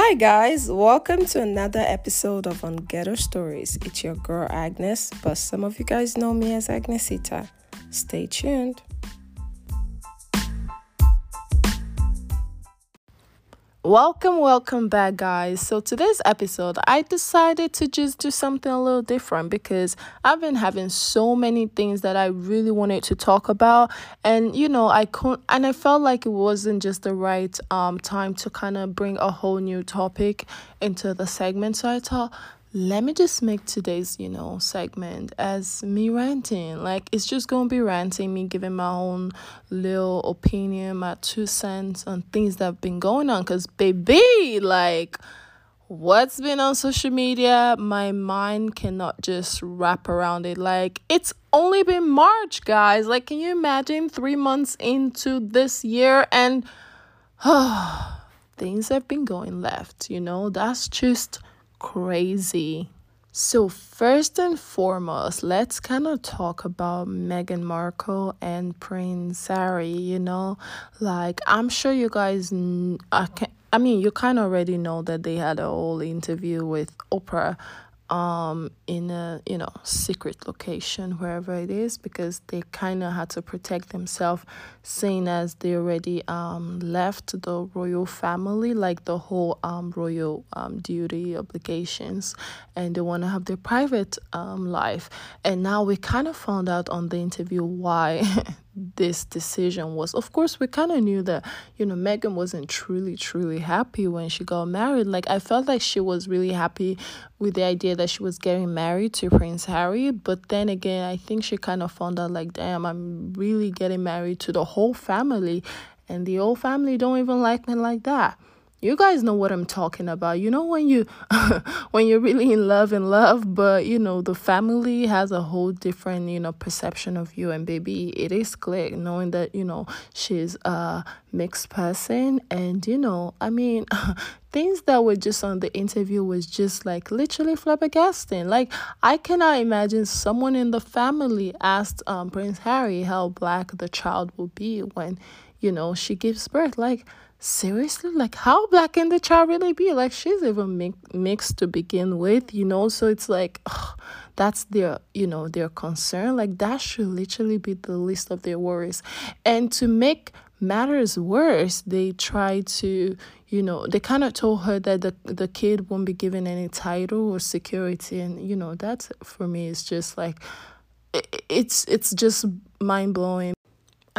Hi, guys, welcome to another episode of On Ghetto Stories. It's your girl Agnes, but some of you guys know me as Agnesita. Stay tuned. Welcome, welcome back, guys. So, today's episode, I decided to just do something a little different because I've been having so many things that I really wanted to talk about, and you know, I couldn't, and I felt like it wasn't just the right um time to kind of bring a whole new topic into the segment. So, I thought, let me just make today's you know segment as me ranting. Like it's just gonna be ranting me giving my own little opinion my two cents on things that have been going on. Because baby like what's been on social media my mind cannot just wrap around it. Like it's only been march guys. Like can you imagine three months into this year and things have been going left you know? That's just crazy. So, first and foremost, let's kind of talk about Meghan Markle and Prince Harry. You know, like I'm sure you guys, I, can, I mean, you kind of already know that they had a whole interview with Oprah um in a you know secret location wherever it is because they kind of had to protect themselves seeing as they already um left the royal family like the whole um royal um duty obligations and they want to have their private um life. And now we kind of found out on the interview why this decision was. Of course, we kind of knew that, you know, Meghan wasn't truly, truly happy when she got married. Like, I felt like she was really happy with the idea that she was getting married to Prince Harry. But then again, I think she kind of found out, like, damn, I'm really getting married to the whole family. And the whole family don't even like me like that you guys know what i'm talking about. You know when you when you're really in love in love but you know the family has a whole different you know perception of you. And baby it is clear knowing that you know she's a mixed person. And you know i mean things that were just on the interview was just like literally flabbergasting. Like i cannot imagine someone in the family asked um prince harry how black the child will be when you know she gives birth. Like seriously? Like how black can the child really be? Like she's even mi- mixed to begin with you know? So it's like ugh, that's their you know their concern. Like that should literally be the least of their worries. And to make matters worse they try to you know they kind of told her that the the kid won't be given any title or security. And you know that's for me is just like it's it's just mind blowing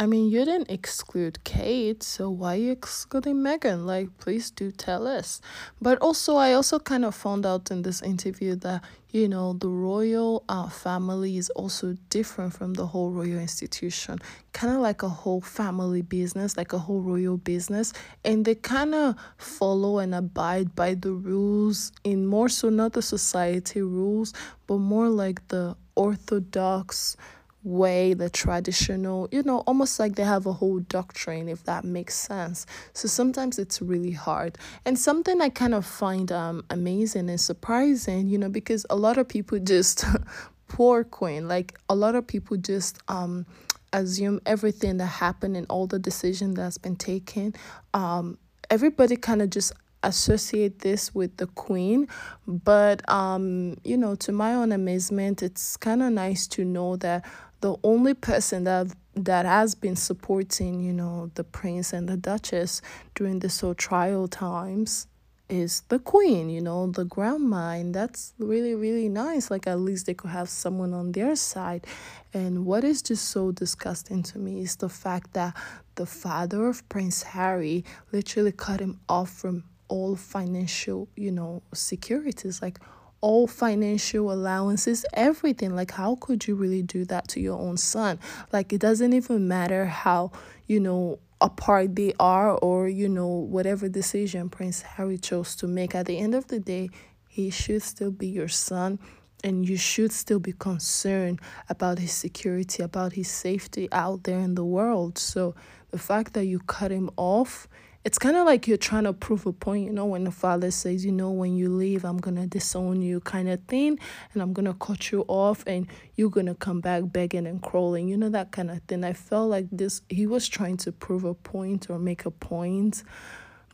I mean, you didn't exclude Kate, so why are you excluding Meghan? Like, please do tell us. But also, I also kind of found out in this interview that, you know, the royal uh, family is also different from the whole royal institution. Kind of like a whole family business, like a whole royal business. And they kind of follow and abide by the rules in more so not the society rules, but more like the orthodox way, the traditional, you know, almost like they have a whole doctrine, if that makes sense. So sometimes it's really hard. And something I kind of find um amazing and surprising, you know, because a lot of people just poor queen, like a lot of people just um assume everything that happened and all the decision that's been taken. Um everybody kind of just associate this with the queen but um you know to my own amazement it's kind of nice to know that the only person that that has been supporting, you know, the prince and the duchess during this whole trial times is the queen, you know, the grandma, and that's really, really nice. Like at least they could have someone on their side. And what is just so disgusting to me is the fact that the father of Prince Harry literally cut him off from all financial, you know, securities. Like all financial allowances, everything. Like, how could you really do that to your own son? Like, it doesn't even matter how, you know, apart they are or, you know, whatever decision Prince Harry chose to make. At the end of the day, he should still be your son and you should still be concerned about his security, about his safety out there in the world. So, the fact that you cut him off it's kind of like you're trying to prove a point, you know, when the father says, you know, when you leave, I'm going to disown you, kind of thing, and I'm going to cut you off, and you're going to come back begging and crawling, you know, that kind of thing. I felt like this, he was trying to prove a point or make a point,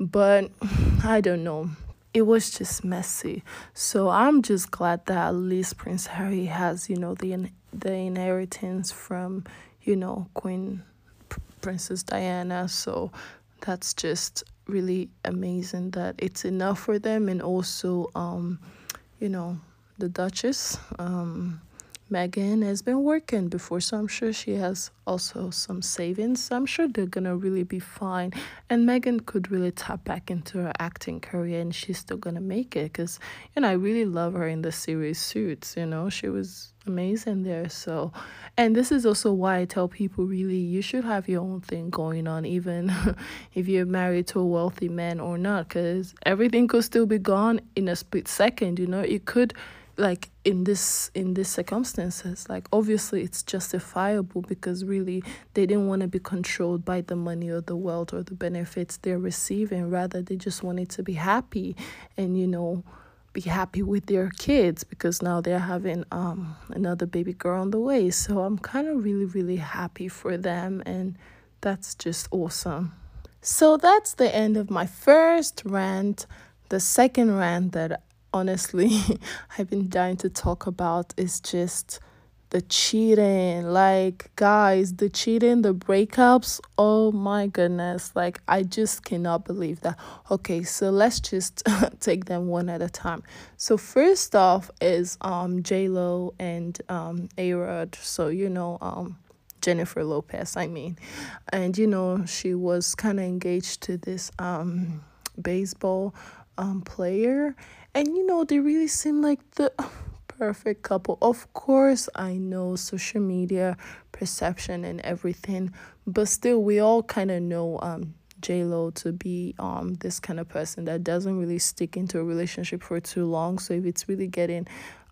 but I don't know. it was just messy. So I'm just glad that at least Prince Harry has, you know, the the inheritance from, you know, Queen Princess Diana. So that's just really amazing that it's enough for them and also um, you know, the Duchess. Um Meghan has been working before, so I'm sure she has also some savings. I'm sure they're gonna really be fine. And Meghan could really tap back into her acting career and she's still gonna make it because, you know, I really love her in the series Suits. You know, she was amazing there. So, and this is also why I tell people really you should have your own thing going on, even if you're married to a wealthy man or not, because everything could still be gone in a split second. You know, it could like in this in these circumstances like obviously it's justifiable because really they didn't want to be controlled by the money or the wealth or the benefits they're receiving rather they just wanted to be happy and you know be happy with their kids because now they're having um another baby girl on the way. So i'm kind of really really happy for them and that's just awesome. So that's the end of my first rant. The second rant that honestly I've been dying to talk about is just the cheating. Like, guys, the cheating, the breakups. Oh my goodness. Like, I just cannot believe that. Okay, so let's just take them one at a time. So, first off is um J Lo and um A Rod. So, you know, um Jennifer Lopez, I mean. And you know, she was kind of engaged to this um baseball um player and you know, they really seem like the perfect couple. Of course, I know social media perception and everything, but still, we all kind of know um J Lo to be um this kind of person that doesn't really stick into a relationship for too long. So if it's really getting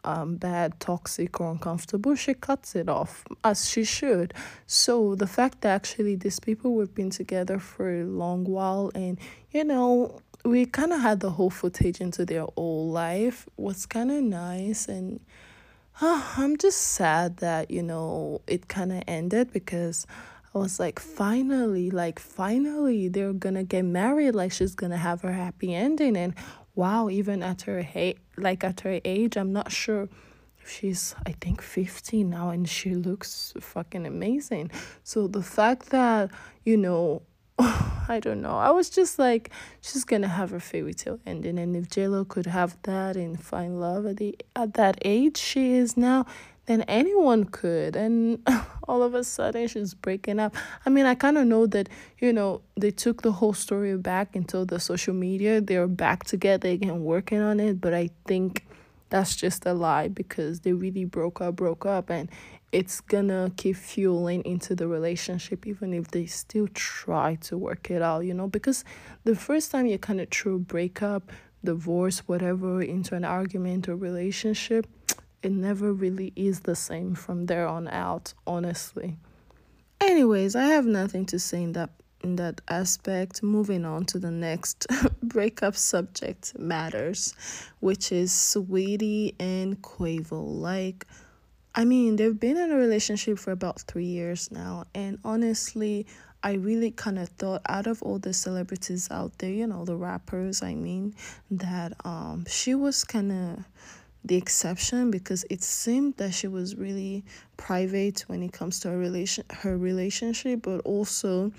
um bad, toxic, or uncomfortable, she cuts it off as she should. So the fact that actually these people have been together for a long while and you know we kind of had the whole footage into their whole life. Was kind of nice and uh, i'm just sad that you know it kind of ended because i was like finally like finally they're gonna get married. Like she's gonna have her happy ending. And wow even at her hey like at her age i'm not sure she's i think 50 now and she looks fucking amazing. So the fact that you know I don't know. I was just like, she's gonna have her fairy tale ending, and if JLo could have that and find love at the at that age she is now, then anyone could. And all of a sudden, she's breaking up. I mean, I kind of know that you know they took the whole story back into the social media. They're back together again, working on it. But I think that's just a lie because they really broke up, broke up, and it's gonna keep fueling into the relationship even if they still try to work it out you know? Because the first time you kind of throw breakup divorce whatever into an argument or relationship it never really is the same from there on out honestly. Anyways i have nothing to say in that in that aspect. Moving on to the next breakup subject matters which is Saweetie and Quavo like I mean, they've been in a relationship for about three years now, and honestly, I really kind of thought out of all the celebrities out there, you know, the rappers, I mean, that um she was kind of the exception because it seemed that she was really private when it comes to her relation her relationship, but also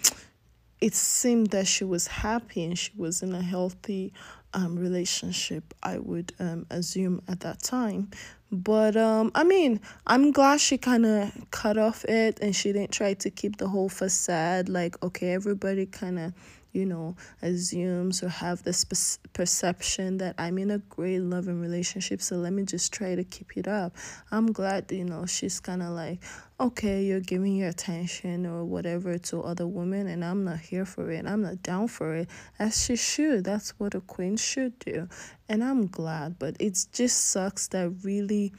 it seemed that she was happy and she was in a healthy um relationship, I would um assume at that time. But um, I mean, I'm glad she kind of cut off it and she didn't try to keep the whole facade. Like, okay, everybody kind of you know, assumes or have this perception that I'm in a great loving relationship, so let me just try to keep it up. I'm glad, you know, she's kind of like, okay, you're giving your attention or whatever to other women, and I'm not here for it. I'm not down for it, as she should. That's what a queen should do. And I'm glad, but it just sucks that really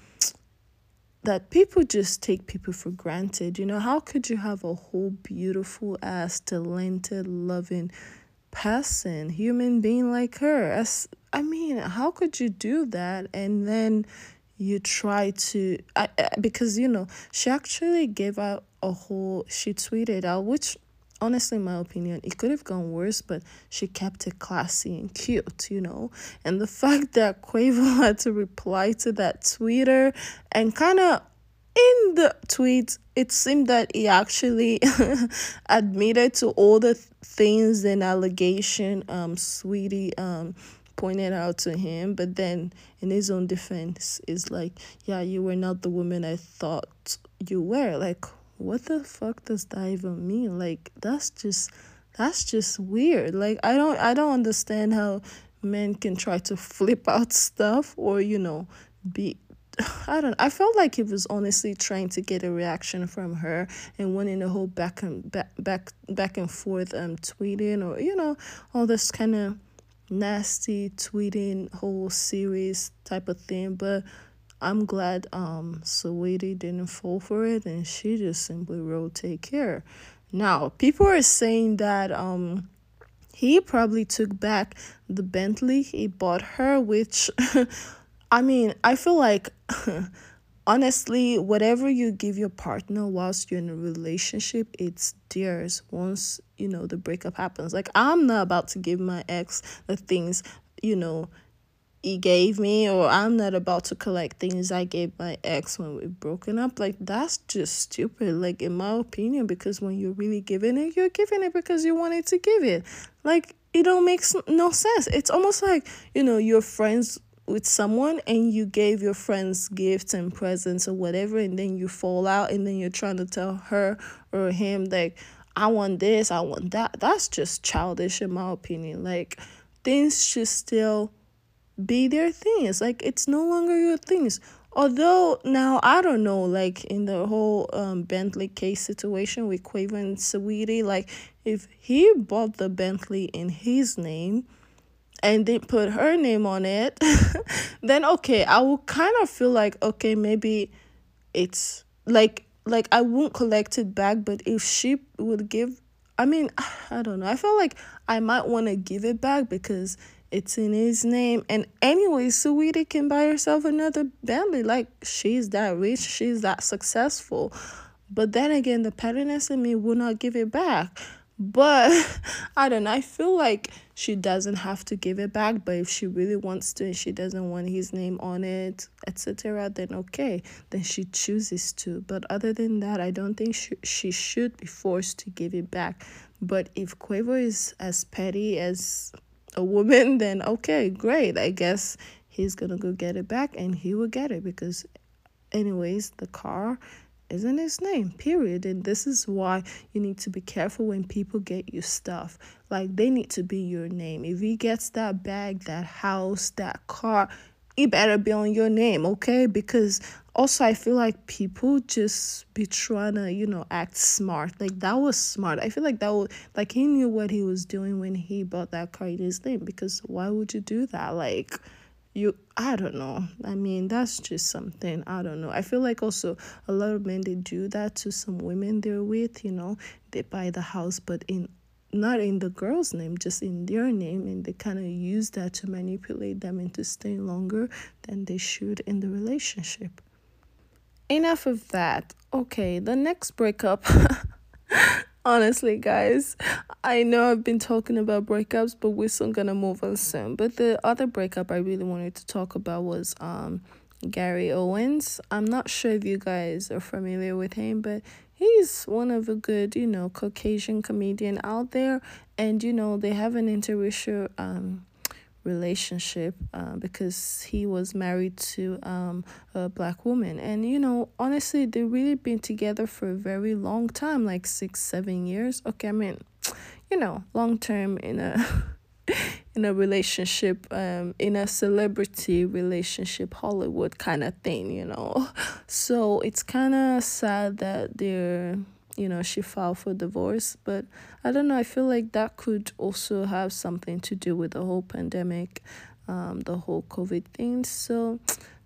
that people just take people for granted. You know, how could you have a whole beautiful ass, talented, loving person, human being like her? As I mean, how could you do that and then you try to I, because you know, she actually gave out a whole she tweeted out which honestly, in my opinion, it could have gone worse, but she kept it classy and cute, you know. And the fact that Quavo had to reply to that Twitter and kind of in the tweet, it seemed that he actually admitted to all the things and allegation um Saweetie um pointed out to him, but then in his own defense is like, yeah, you were not the woman I thought you were. Like, what the fuck does that even mean? Like, that's just that's just weird. Like, I don't I don't understand how men can try to flip out stuff or you know be I don't I felt like he was honestly trying to get a reaction from her and wanting the whole back and back back back and forth um tweeting or you know all this kind of nasty tweeting whole series type of thing but I'm glad um Saweetie didn't fall for it and she just simply wrote take care. Now people are saying that um he probably took back the Bentley he bought her which I mean I feel like honestly whatever you give your partner whilst you're in a relationship it's theirs once you know the breakup happens like i'm not about to give my ex the things you know he gave me or i'm not about to collect things i gave my ex when we broken up like that's just stupid like in my opinion because when you're really giving it you're giving it because you wanted to give it like it don't make no sense it's almost like you know you're friends with someone and you gave your friends gifts and presents or whatever and then you fall out and then you're trying to tell her or him like I want this, I want that. That's just childish in my opinion. Like things should still be their things. Like it's no longer your things. Although now I don't know, like in the whole um Bentley case situation with Quavo and Saweetie, like if he bought the Bentley in his name, and they put her name on it, then okay, I will kind of feel like okay, maybe it's like like I won't collect it back, but if she would give I mean, I don't know. I feel like I might want to give it back because it's in his name. And anyway, Saweetie can buy herself another Bentley. Like she's that rich, she's that successful. But then again, the pettiness in me will not give it back. But I don't know. I feel like she doesn't have to give it back. But if she really wants to and she doesn't want his name on it, etc., then okay. Then she chooses to. But other than that, I don't think she, she should be forced to give it back. But if Quavo is as petty as a woman, then okay, great. I guess he's gonna go get it back and he will get it because, anyways, the car is in his name, period. And this is why you need to be careful when people get you stuff. Like they need to be your name. If he gets that bag, that house, that car, it better be on your name, okay? Because also I feel like people just be trying to, you know, act smart. Like that was smart. I feel like that was like he knew what he was doing when he bought that car in his name. Because why would you do that? Like you i don't know i mean that's just something i don't know i feel like also a lot of men they do that to some women they're with you know they buy the house but in not in the girl's name just in their name and they kind of use that to manipulate them into staying longer than they should in the relationship enough of that. Okay the next breakup. Honestly guys i know i've been talking about breakups but we're still gonna move on soon. But the other breakup i really wanted to talk about was um gary owens. I'm not sure if you guys are familiar with him but he's one of a good you know caucasian comedian out there. And you know they have an interracial um relationship uh, because he was married to um, a black woman. And you know honestly they've really been together for a very long time like six seven years. Okay i mean you know long term in a in a relationship um in a celebrity relationship hollywood kind of thing you know. So it's kind of sad that they're you know she filed for divorce but i don't know i feel like that could also have something to do with the whole pandemic um the whole covid thing. So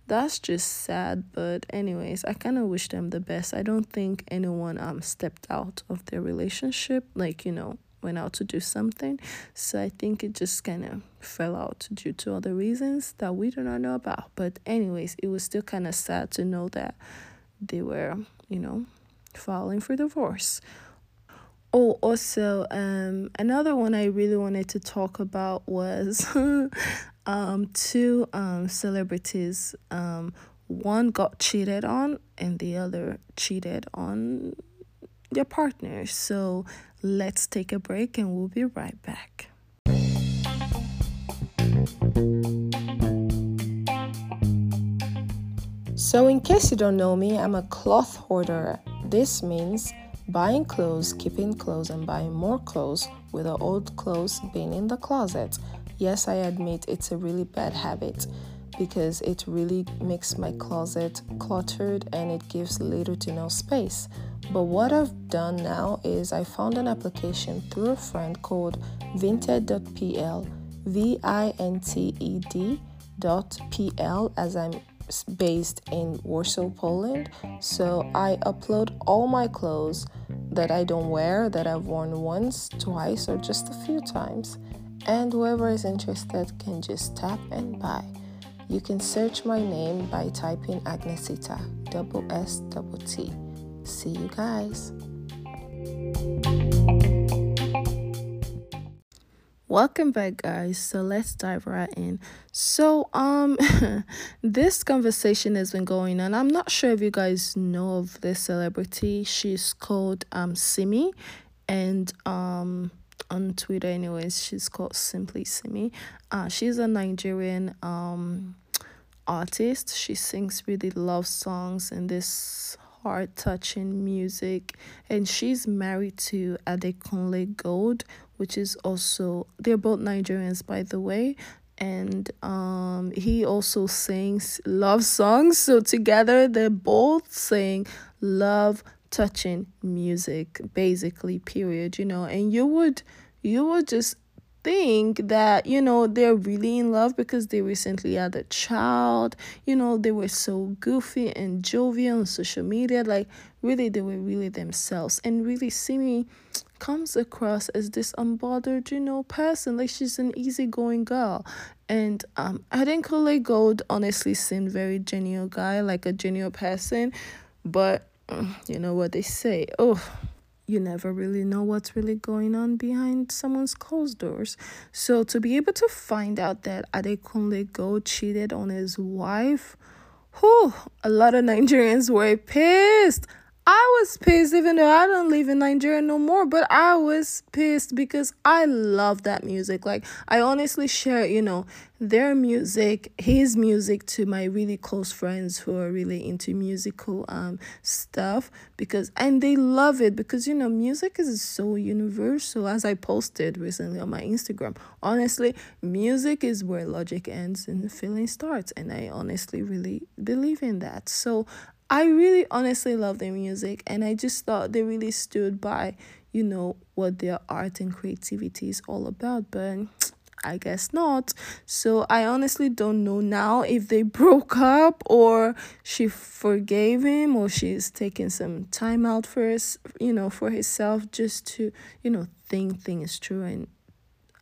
that's just sad but anyways i kind of wish them the best. I don't think anyone um stepped out of their relationship like you know went out to do something. So i think it just kind of fell out due to other reasons that we do not know about. But anyways it was still kind of sad to know that they were you know filing for divorce. Oh, also, um, another one I really wanted to talk about was um two um celebrities. Um, one got cheated on, and the other cheated on their partner. So let's take a break, and we'll be right back. So, in case you don't know me, I'm a cloth hoarder. This means buying clothes, keeping clothes, and buying more clothes with the old clothes being in the closet. Yes, I admit it's a really bad habit because it really makes my closet cluttered and it gives little to no space. But what I've done now is I found an application through a friend called vinted.pl, V I N T E D dot PL, as I'm based in Warsaw, Poland. So I upload all my clothes that I don't wear, that I've worn once, twice, or just a few times. And whoever is interested can just tap and buy. You can search my name by typing Agnesita, double S double T. See you guys. Welcome back guys. So let's dive right in. So um this conversation has been going on. I'm not sure if you guys know of this celebrity. She's called um Simi and um on Twitter anyways, she's called Simply Simi. Uh she's a Nigerian um artist. She sings really love songs and this heart touching music and she's married to Adekunle Gold which is also they're both Nigerians by the way. And um he also sings love songs. So together they're both saying love touching music basically period you know. And you would you would just think that you know they're really in love because they recently had a child. You know they were so goofy and jovial on social media. Like really they were really themselves. And really Simi comes across as this unbothered, you know, person. Like she's an easygoing girl. And um Kunle Gold honestly seemed very genuine guy, like a genuine person. But mm, you know what they say. Oh, you never really know what's really going on behind someone's closed doors. So to be able to find out that Adekunle Gold cheated on his wife, whew, a lot of Nigerians were pissed. I was pissed even though I don't live in Nigeria no more, but I was pissed because I love that music. Like I honestly share, you know, their music, his music to my really close friends who are really into musical um stuff because and they love it because you know, music is so universal as I posted recently on my Instagram. Honestly, music is where logic ends and feeling starts and I honestly really believe in that. So I really honestly love their music and I just thought they really stood by, you know, what their art and creativity is all about. But I guess not. So I honestly don't know now if they broke up or she forgave him or she's taking some time out for his, you know, for herself just to, you know, think things through and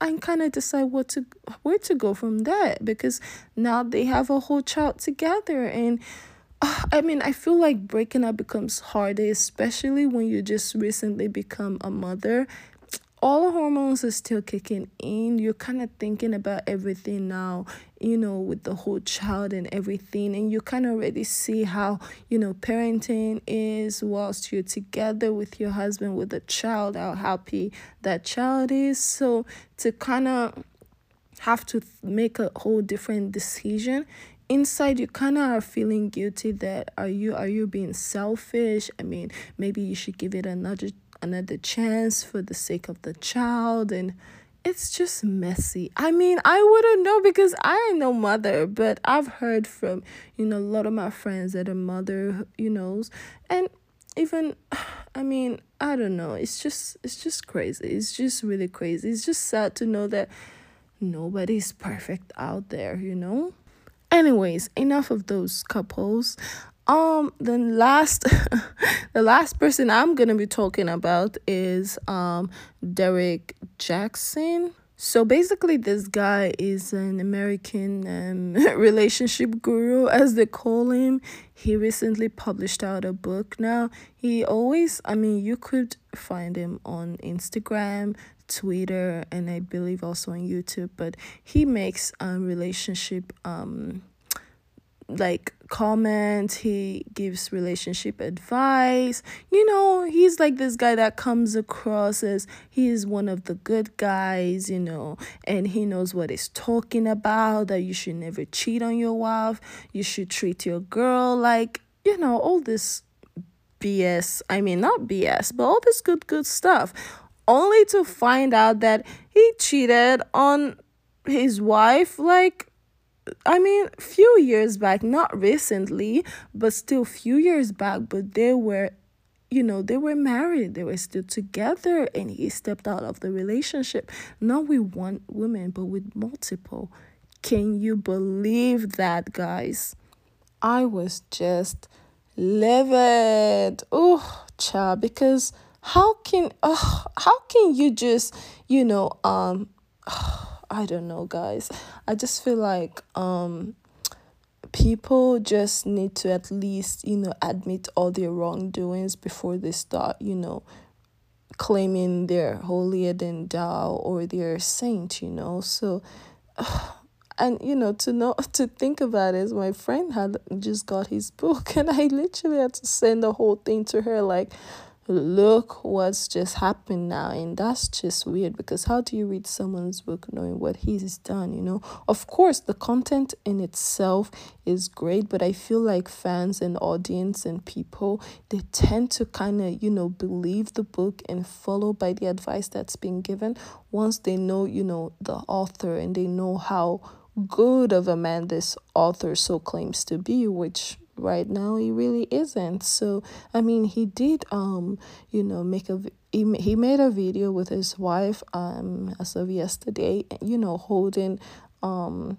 and kind of decide what to where to go from that because now they have a whole child together and I mean, I feel like breaking up becomes harder, especially when you just recently become a mother. All hormones are still kicking in. You're kind of thinking about everything now, you know, with the whole child and everything. And you of already see how, you know, parenting is whilst you're together with your husband with the child, how happy that child is. So to kind of have to make a whole different decision inside you kind of are feeling guilty that are you are you being selfish? I mean maybe you should give it another another chance for the sake of the child and it's just messy. I mean i wouldn't know because i ain't no mother but i've heard from you know a lot of my friends that are mother you knows and even i mean i don't know it's just it's just crazy. It's just really crazy. It's just sad to know that nobody's perfect out there you know anyways enough of those couples um the last the last person i'm gonna be talking about is um Derrick Jaxn. So basically, this guy is an American um, relationship guru, as they call him. He recently published out a book now. He always, I mean, you could find him on Instagram, Twitter, and I believe also on YouTube, but he makes um, relationship um like comment he gives relationship advice. You know he's like this guy that comes across as he is one of the good guys you know and he knows what he's talking about that you should never cheat on your wife you should treat your girl like you know all this bs i mean not bs but all this good good stuff only to find out that he cheated on his wife like I mean, few years back, not recently, but still few years back, but they were you know, they were married, they were still together, and he stepped out of the relationship, not with one woman, but with multiple. Can you believe that, guys? I was just livid. Oh, child, because how can oh, how can you just, you know, um I don't know, guys. I just feel like um people just need to at least, you know, admit all their wrongdoings before they start, you know, claiming they're holier than thou or they're saint, you know. So and you know to know to think about it my friend had just got his book and i literally had to send the whole thing to her like look what's just happened now and that's just weird because how do you read someone's book knowing what he's done you know? Of course the content in itself is great but i feel like fans and audience and people they tend to kind of you know believe the book and follow by the advice that's being given once they know you know the author and they know how good of a man this author so claims to be which right now he really isn't. So i mean he did um you know make a he, he made a video with his wife um as of yesterday you know holding um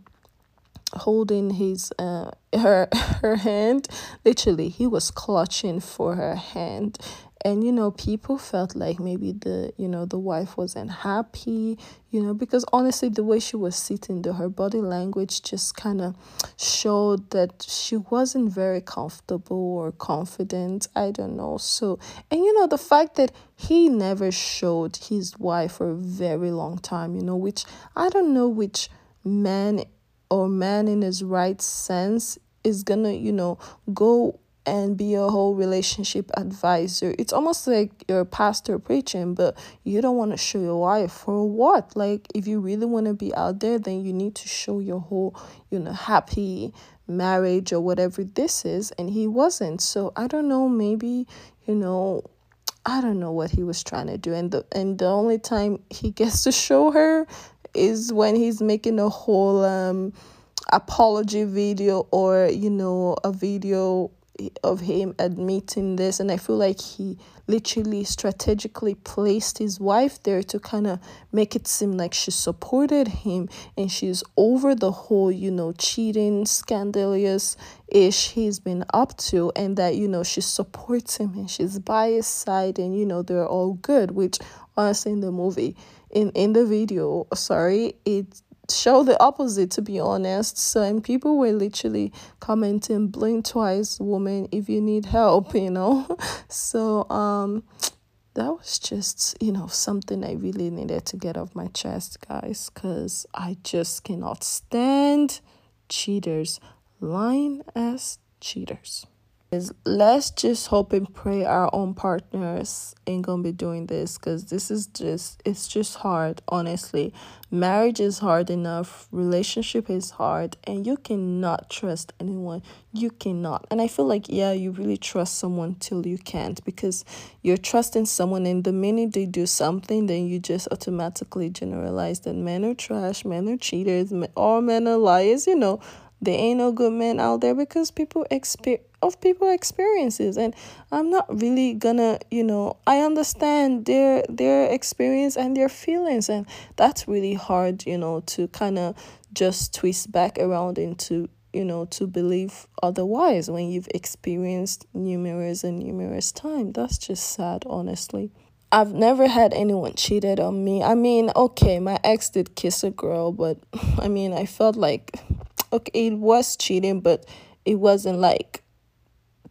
holding his uh her her hand. Literally he was clutching for her hand and you know people felt like maybe the you know the wife wasn't happy you know because honestly the way she was sitting the her body language just kind of showed that she wasn't very comfortable or confident. I don't know. So and you know the fact that he never showed his wife for a very long time you know which i don't know which man or man in his right sense is gonna you know go and be a whole relationship advisor. It's almost like you're pastor preaching, but you don't want to show your wife for what? Like, if you really want to be out there, then you need to show your whole, you know, happy marriage or whatever this is. And he wasn't. So I don't know, maybe, you know, I don't know what he was trying to do. And the and the only time he gets to show her is when he's making a whole um apology video or you know a video of him admitting this and i feel like he literally strategically placed his wife there to kind of make it seem like she supported him and she's over the whole you know cheating scandalous ish he's been up to and that you know she supports him and she's by his side and you know they're all good which honestly in the movie in in the video sorry it show the opposite to be honest. So and people were literally commenting blink twice woman if you need help you know? So um that was just you know something i really needed to get off my chest guys because i just cannot stand cheaters. Lying as cheaters is let's just hope and pray our own partners ain't gonna be doing this because this is just it's just hard honestly. Marriage is hard enough relationship is hard and you cannot trust anyone. You cannot. And i feel like yeah you really trust someone till you can't because you're trusting someone and the minute they do something then you just automatically generalize that men are trash men are cheaters all men are liars you know. There ain't no good men out there because people experience of people experiences. And i'm not really gonna you know i understand their their experience and their feelings. And that's really hard you know to kind of just twist back around into you know to believe otherwise when you've experienced numerous and numerous time that's just sad honestly. I've never had anyone cheated on me. I mean, okay, my ex did kiss a girl, but I mean, I felt like okay, it was cheating, but it wasn't like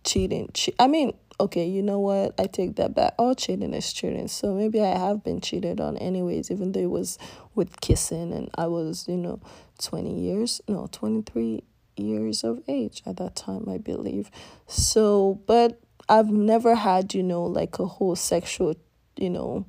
cheating. Che- I mean, okay, you know what? I take that back. All cheating is cheating. So maybe I have been cheated on anyways, even though it was with kissing and I was, you know, 20 years, no, 23 years of age at that time, I believe. So, but I've never had, you know, like a whole sexual, you know,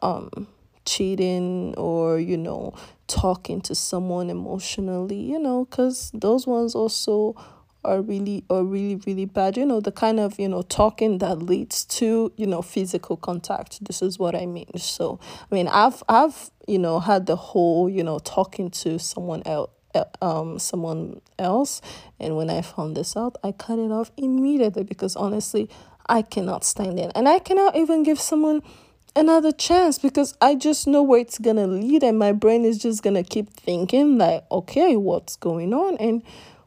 um, cheating or, you know, talking to someone emotionally, you know, because those ones also are really are really really bad you know the kind of you know talking that leads to you know physical contact. This is what i mean. So i mean i've i've you know had the whole you know talking to someone else um someone else. And when i found this out i cut it off immediately because honestly i cannot stand it. And i cannot even give someone another chance because I just know where it's gonna lead, and my brain is just gonna keep thinking, like, okay, what's going on? And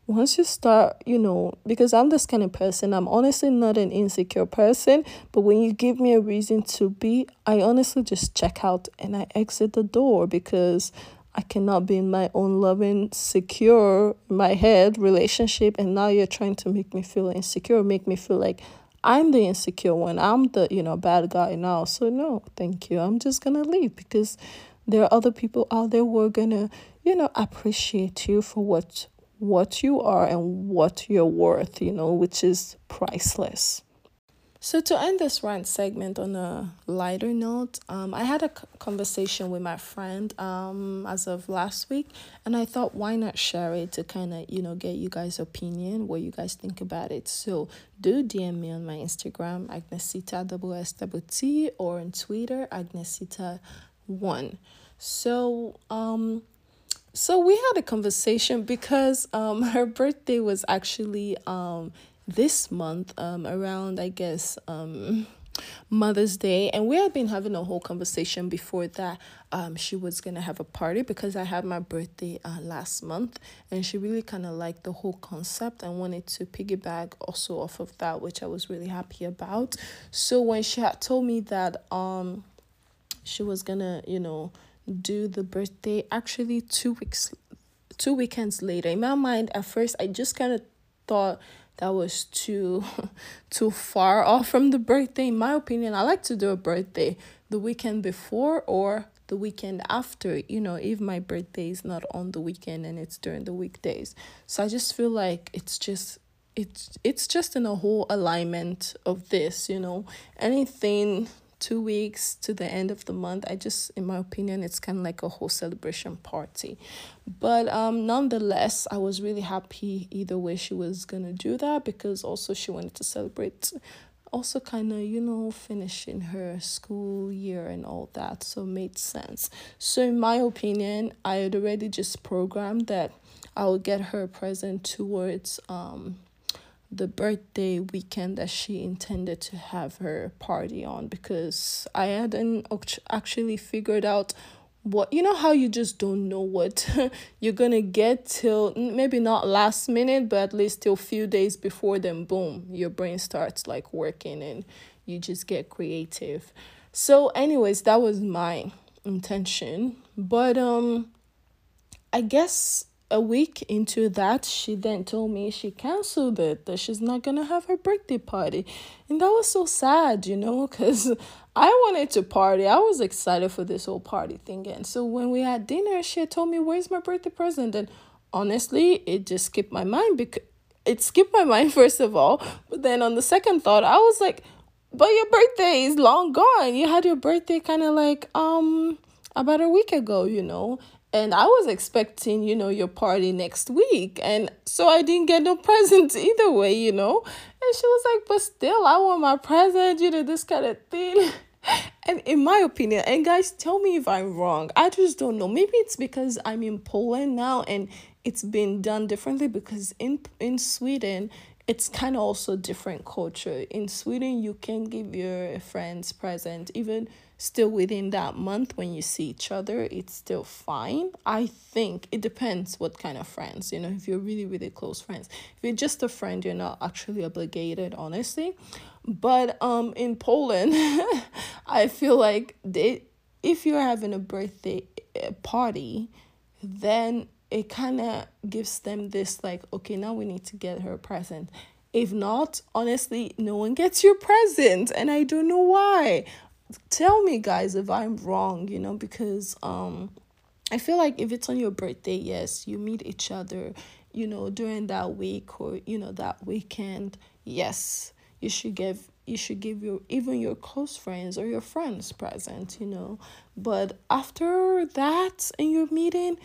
once you start, you know, because I'm this kind of person, I'm honestly not an insecure person, but when you give me a reason to be, I honestly just check out and I exit the door because I cannot be in my own loving, secure, my head relationship, and now you're trying to make me feel insecure, make me feel like I'm the insecure one. I'm the, you know, bad guy now. So no, thank you. I'm just gonna leave because there are other people out there who are gonna, you know, appreciate you for what what you are and what you're worth, you know, which is priceless. So, to end this rant segment on a lighter note, um, I had a conversation with my friend um, as of last week, and I thought, why not share it to kind of, you know, get you guys' opinion, what you guys think about it. So, do DM me on my Instagram, Agnesita WSWT, or on Twitter, Agnesita1. So, um, so we had a conversation because um her birthday was actually um this month um around I guess um Mother's Day and we had been having a whole conversation before that um she was going to have a party because I had my birthday uh, last month and she really kind of liked the whole concept and wanted to piggyback also off of that which I was really happy about. So when she had told me that um she was going to, you know, do the birthday actually two weeks two weekends later. In my mind at first i just kind of thought that was too too far off from the birthday. In my opinion i like to do a birthday the weekend before or the weekend after. You know if my birthday is not on the weekend and it's during the weekdays. So i just feel like it's just it's it's just in a whole alignment of this you know. Anything two weeks to the end of the month i just in my opinion it's kind of like a whole celebration party. But um nonetheless i was really happy either way she was gonna do that because also she wanted to celebrate also kind of you know finishing her school year and all that so made sense. So in my opinion i had already just programmed that i will get her a present towards um the birthday weekend that she intended to have her party on because I hadn't actually figured out what you know how you just don't know what you're gonna get till maybe not last minute but at least till a few days before then boom your brain starts like working and you just get creative. So anyways that was my intention but um i guess a week into that, she then told me she canceled it, that she's not gonna have her birthday party. And that was so sad, you know, because I wanted to party. I was excited for this whole party thing. And so when we had dinner, she had told me, Where's my birthday present? And honestly, it just skipped my mind because it skipped my mind, first of all. But then on the second thought, I was like, But your birthday is long gone. You had your birthday kind of like, um, about a week ago, you know and I was expecting, you know, your party next week. And so I didn't get no present either way, you know. And she was like, but still, I want my present, you know, this kind of thing. and in my opinion, and guys, tell me if I'm wrong. I just don't know. Maybe it's because I'm in Poland now and it's been done differently because in in Sweden it's kind of also different culture in sweden you can give your friends present even still within that month when you see each other it's still fine. I think it depends what kind of friends you know if you're really really close friends. If you're just a friend you're not actually obligated honestly. But um in poland i feel like they if you're having a birthday eh, party then it kind of gives them this like okay now we need to get her a present. If not honestly no one gets your present and i don't know why tell me guys if i'm wrong you know because um i feel like if it's on your birthday yes you meet each other you know during that week or you know that weekend yes you should give you should give your even your close friends or your friends present you know. But after that in your meeting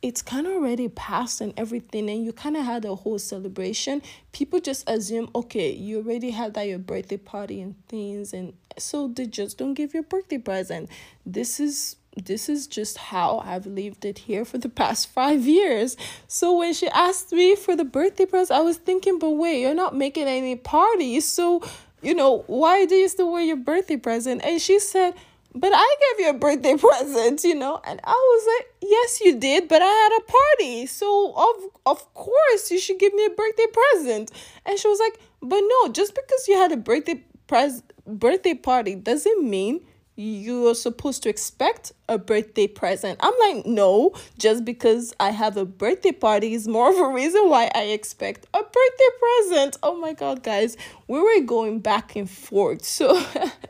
it's kind of already past and everything and you kind of had a whole celebration. People just assume okay you already had that your birthday party and things and so they just don't give you a birthday present this is this is just how I've lived it here for the past five years. So when she asked me for the birthday present, I was thinking, but wait, you're not making any parties. So, you know, why do you still wear your birthday present? And she said, but I gave you a birthday present, you know, and I was like, yes, you did, but I had a party, so of of course you should give me a birthday present. And she was like, but no, just because you had a birthday pres birthday party doesn't mean you're supposed to expect a birthday present. I'm like, no, just because I have a birthday party is more of a reason why I expect a birthday present. Oh my god, guys, we were going back and forth. So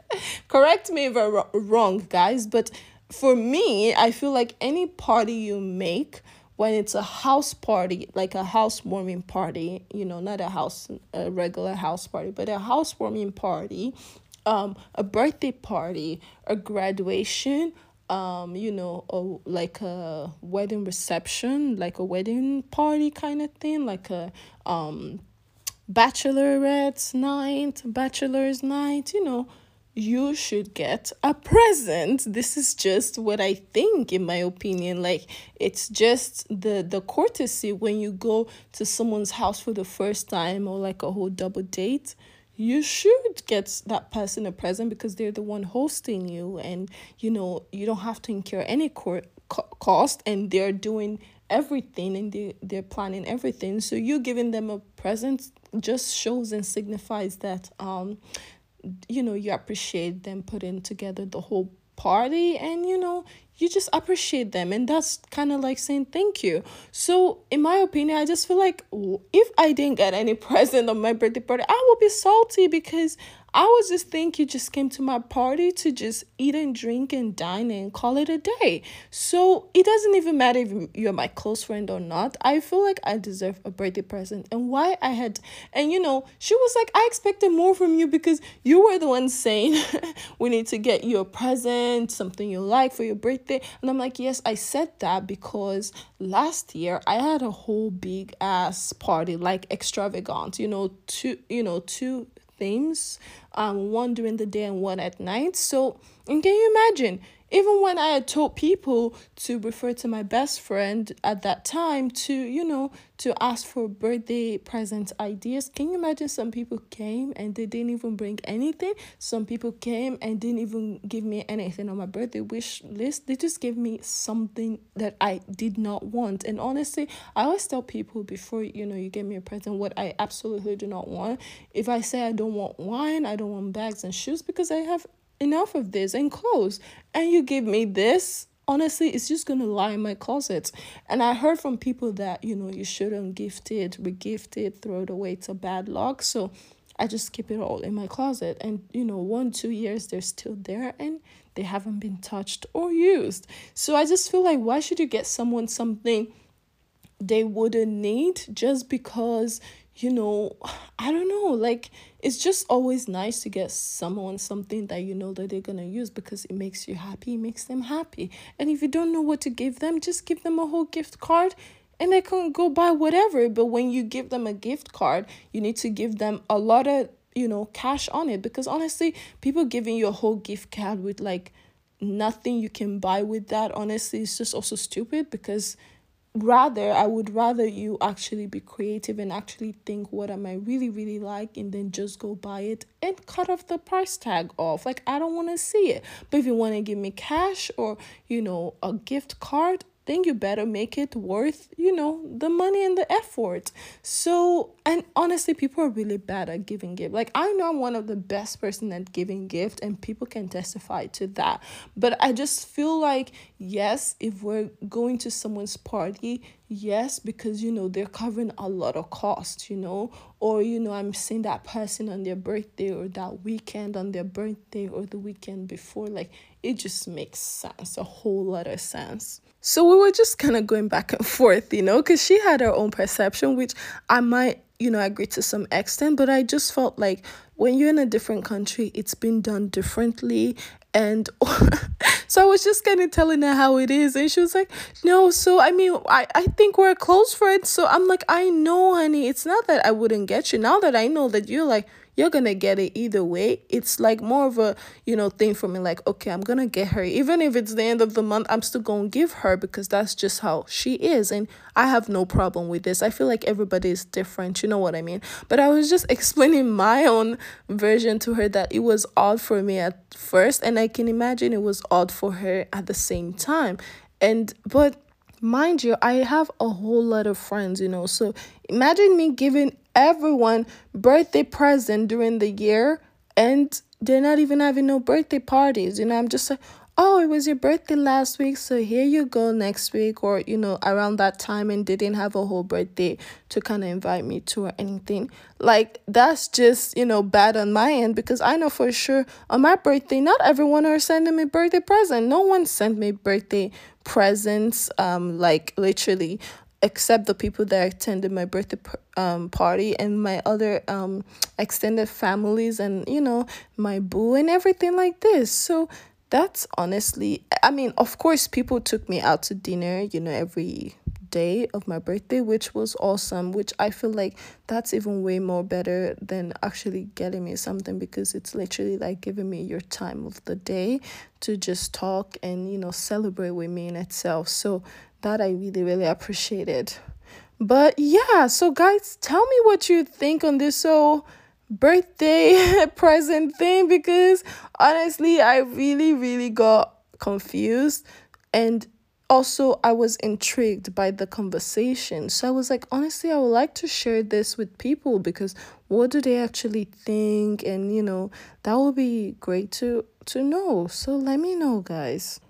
correct me if I'm wrong, guys, but for me, I feel like any party you make when it's a house party, like a housewarming party, you know, not a house a regular house party, but a housewarming party um a birthday party a graduation um you know a, like a wedding reception like a wedding party kind of thing like a um bachelorette night bachelor's night you know you should get a present. This is just what i think in my opinion. Like it's just the the courtesy when you go to someone's house for the first time or like a whole double date you should get that person a present because they're the one hosting you and you know you don't have to incur any co- cost and they're doing everything and they, they're planning everything. So you giving them a present just shows and signifies that um you know you appreciate them putting together the whole party and you know you just appreciate them and that's kind of like saying thank you. So in my opinion i just feel like if i didn't get any present on my birthday party i will be salty because I was just think you just came to my party to just eat and drink and dine and call it a day. So it doesn't even matter if you're my close friend or not. I feel like I deserve a birthday present. And why I had, and you know, she was like, I expected more from you because you were the one saying we need to get you a present, something you like for your birthday. And I'm like, yes, I said that because last year I had a whole big ass party, like extravagant, you know, two, you know, two themes um one during the day and one at night. So and can you imagine even when I had told people to refer to my best friend at that time to, you know, to ask for birthday present ideas, can you imagine some people came and they didn't even bring anything? Some people came and didn't even give me anything on my birthday wish list. They just gave me something that I did not want. And honestly, I always tell people before, you know, you give me a present what I absolutely do not want. If I say I don't want wine, I don't want bags and shoes because I have enough of this and clothes and you give me this honestly it's just gonna lie in my closet. And i heard from people that you know you shouldn't gift it regift it throw it away it's a bad luck so i just keep it all in my closet. And you know one two years they're still there and they haven't been touched or used. So i just feel like why should you get someone something they wouldn't need just because you know, I don't know, like it's just always nice to get someone something that you know that they're gonna use because it makes you happy, it makes them happy. And if you don't know what to give them, just give them a whole gift card and they can go buy whatever. But when you give them a gift card, you need to give them a lot of, you know, cash on it because honestly, people giving you a whole gift card with like nothing you can buy with that, honestly, it's just also stupid because rather i would rather you actually be creative and actually think what am i really really like? and then just go buy it and cut off the price tag off. Like i don't want to see it. But if you want to give me cash or you know a gift card then you better make it worth, you know, the money and the effort. So, and honestly, people are really bad at giving gift. Like I know I'm one of the best person at giving gift and people can testify to that. But I just feel like yes, if we're going to someone's party, yes, because you know they're covering a lot of cost, you know, or you know, I'm seeing that person on their birthday or that weekend on their birthday or the weekend before, like it just makes sense, a whole lot of sense. So we were just kind of going back and forth, you know, because she had her own perception, which I might, you know, agree to some extent, but I just felt like when you're in a different country, it's been done differently. And so I was just kind of telling her how it is. And she was like, no, so I mean, I, I think we're close friends. So I'm like, I know, honey, it's not that I wouldn't get you. Now that I know that you're like, you're gonna get it either way. It's like more of a you know thing for me like okay i'm gonna get her. Even if it's the end of the month i'm still gonna give her because that's just how she is and i have no problem with this. I feel like everybody is different you know what i mean? But i was just explaining my own version to her that it was odd for me at first and i can imagine it was odd for her at the same time. And but mind you i have a whole lot of friends you know so imagine me giving everyone birthday present during the year and they're not even having no birthday parties. You know, I'm just like, oh, it was your birthday last week, so here you go next week, or you know, around that time, and they didn't have a whole birthday to kind of invite me to or anything. Like, that's just, you know, bad on my end because I know for sure on my birthday, not everyone are sending me birthday present. No one sent me birthday presents, um, like literally except the people that attended my birthday um party and my other um extended families and you know my boo and everything like this. So that's honestly i mean of course people took me out to dinner you know every day of my birthday which was awesome which i feel like that's even way more better than actually getting me something because it's literally like giving me your time of the day to just talk and you know celebrate with me in itself. So that I really, really appreciated. But yeah, so guys, tell me what you think on this so birthday present thing because honestly, I really, really got confused and also I was intrigued by the conversation. So I was like, honestly, I would like to share this with people because what do they actually think? And you know, that would be great to to know. So let me know, guys.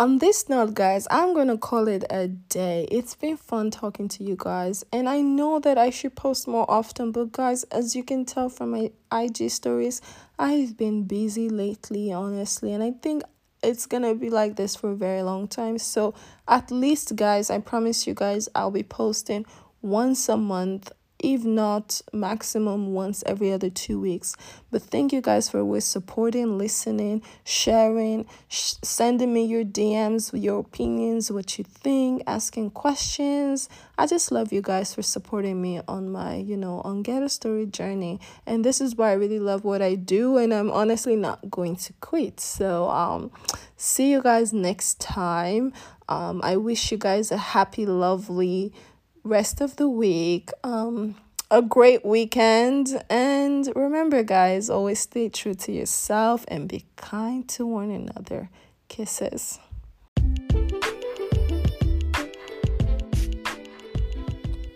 On this note, guys, I'm gonna call it a day. It's been fun talking to you guys, and I know that I should post more often, but guys, as you can tell from my IG stories, I've been busy lately, honestly, and I think it's gonna be like this for a very long time. So, at least, guys, I promise you guys, I'll be posting once a month if not maximum once every other two weeks. But thank you guys for always supporting, listening, sharing, sh- sending me your DMs, your opinions, what you think, asking questions. I just love you guys for supporting me on my, you know, on Ghetto Story journey. And this is why I really love what I do and I'm honestly not going to quit. So, um see you guys next time. Um I wish you guys a happy lovely rest of the week. Um, a great weekend. And remember, guys, always stay true to yourself and be kind to one another. Kisses.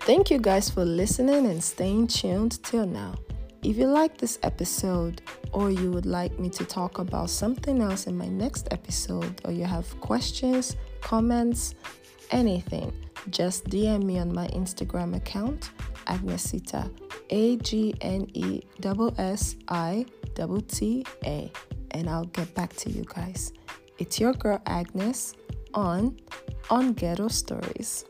Thank you guys for listening and staying tuned till now. If you like this episode, or you would like me to talk about something else in my next episode, or you have questions, comments, anything, just DM me on my Instagram account, Agnesita, A G N E S I T A, and I'll get back to you guys. It's your girl Agnes on on Ghetto Stories.